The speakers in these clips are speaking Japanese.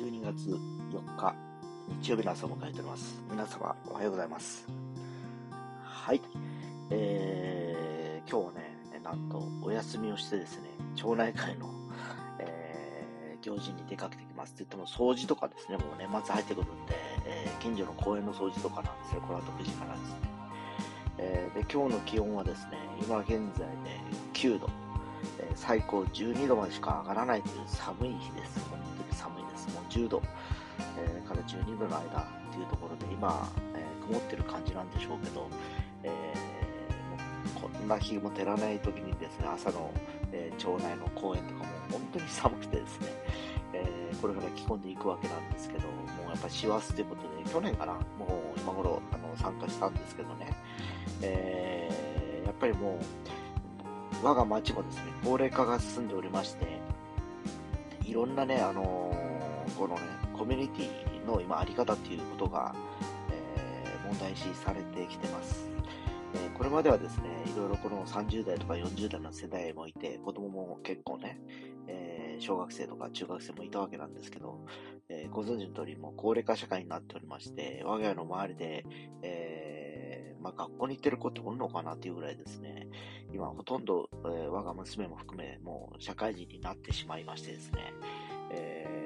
12月4日、日曜日の朝を迎えております。皆様、おはようございます。はい。えー、今日はね、なんとお休みをしてですね、町内会の、えー、行事に出かけてきますって言っても、掃除とかですね、もう年末入ってくるんで、えー、近所の公園の掃除とかなんですね、この後9時からですね。えー、で、今日の気温はですね、今現在で9度。え最高12度までしか上がらないという寒い日です。本当に寒いです。もう10度、えー、から12度の間っていうところで今、え、曇ってる感じなんでしょうけど、えー、こんな日も照らない時にですね、朝の、え町内の公園とかも本当に寒くてですね、えこれから着込んでいくわけなんですけど、もうやっぱ師走ということで、去年かな、もう今頃あの参加したんですけどね、えやっぱりもう、我が町もですね、高齢化が進んでおりまして、いろんなね、あの、このね、コミュニティの今あり方っていうことが、えー、問題視されてきてます。え、これまではですね、いろいろこの30代とか40代の世代もいて、子供も結構ね、え小学生とか中学生もいたわけなんですけど、えご存知の通りもう高齢化社会になっておりまして、我が家の周りで、えまあ、学校に行ってる子っておるのかなっていうぐらいですね、今ほとんど、え、我が娘も含め、もう社会人になってしまいましてですね、えー、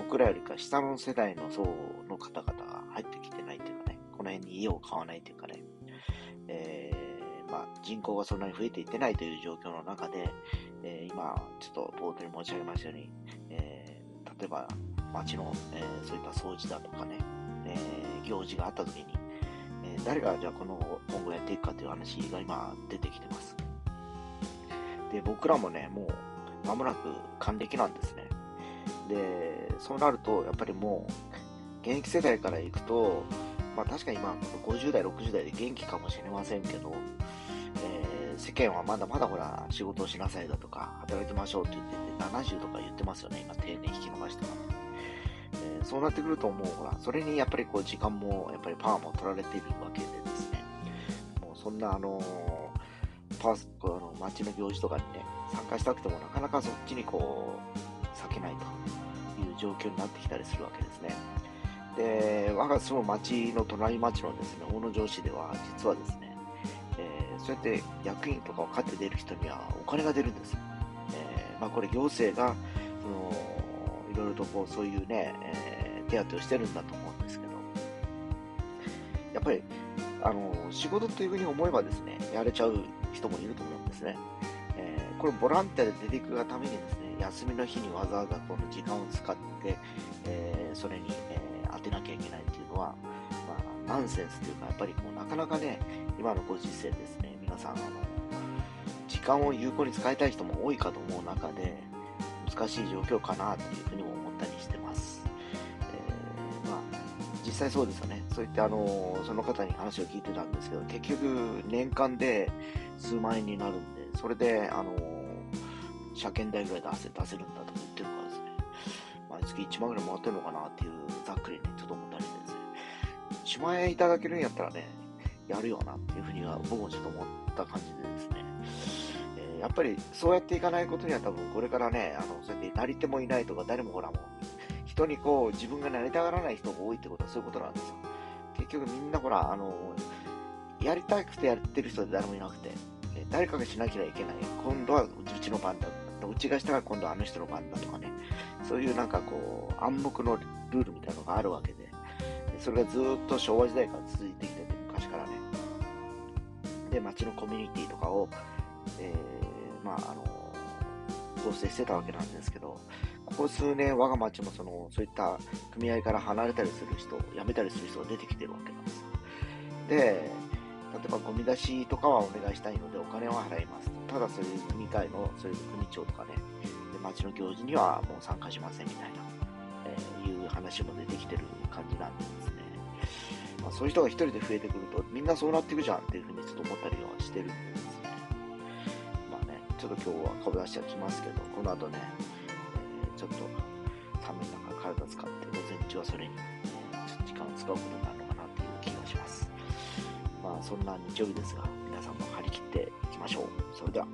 僕らよりか下の世代の層の方々が入ってきてないというかね、この辺に家を買わないというかね、えー、まあ、人口がそんなに増えていってないという状況の中で、え今、ちょっと冒頭に申し上げましたように、え例えば街の、えそういった掃除だとかね、え行事があった時に、誰がじゃあこの今後やっていくかという話が今出てきてます。で、僕らもね、もう間もなく還暦なんですね。で、そうなると、やっぱりもう、現役世代からいくと、まあ確かに今、50代、60代で元気かもしれませんけど、えー、世間はまだまだほら、仕事をしなさいだとか、働きましょうって言ってて、70とか言ってますよね、今、定年引き伸ばしてから。えー、そうなってくるともうほら、それにやっぱりこう時間も、やっぱりパワーも取られているわけでですね、もうそんなあのー、パース、あの、街の行事とかにね、参加したくてもなかなかそっちにこう、避けないと状況になってきたりするわけですね。で、我が住む町の隣町のですね、大野城市では、実はですね、えー、そうやって役員とかを飼って出る人にはお金が出るんです。えー、まあこれ行政が、その、いろいろとこうそういうね、えー、手当をしてるんだと思うんですけど、やっぱり、あの、仕事というふうに思えばですね、やれちゃう人もいると思うんですね。えー、これボランティアで出ていくがためにですね、休みの日にわざわざこの時間を使って、えー、それに、えー、当てなきゃいけないっていうのは、まあ、ナンセンスというか、やっぱりもうなかなかね、今のご時世ですね、皆さん、あの、時間を有効に使いたい人も多いかと思う中で、難しい状況かなというふうにも思ったりしてます。えー、まあ、実際そうですよね。そういってあの、その方に話を聞いてたんですけど、結局年間で数万円になるんで、それで、あの、車検代ぐらい出せ出せるんだと言ってるからですね。毎月1万ぐらいもらってるのかなっていう、ざっくりね、ちょっと思ったりですね。1万円いただけるんやったらね、やるよなっていうふうには僕もちょっと思った感じでですねえ。やっぱりそうやっていかないことには多分これからね、あの、そうやってなり手もいないとか誰もほらもう、人にこう自分がなりたがらない人が多いってことはそういうことなんですよ。結局みんなほら、あの、やりたくてやってる人で誰もいなくて、誰かがしなきゃいけない。今度はうちの番だ。うちがしたら今度あの人の番だとかね。そういうなんかこう、暗黙のルールみたいなのがあるわけで、それがずっと昭和時代から続いてきてて、昔からね。で、街のコミュニティとかを、えーまあ、あの、構成してたわけなんですけど、ここ数年我が町もその、そういった組合から離れたりする人、辞めたりする人が出てきてるわけなんです。で、例えばゴミ出しとかはお願いしたいのでお金は払います。ただそういう組会の、そういう組長とかね、で町の行事にはもう参加しませんみたいな、えー、いう話も出てきてる感じなんですね。まあ、そういう人が一人で増えてくると、みんなそうなっていくじゃんっていうふうにちょっと思ったりはしてるんですね。まあねちょっと今日は顔出してはきますけど、この後ね、えー、ちょっと寒い中体使って午前中はそれに、えちょっと時間を使うことになるそんな日曜日ですが、皆さんも張り切っていきましょう。それでは。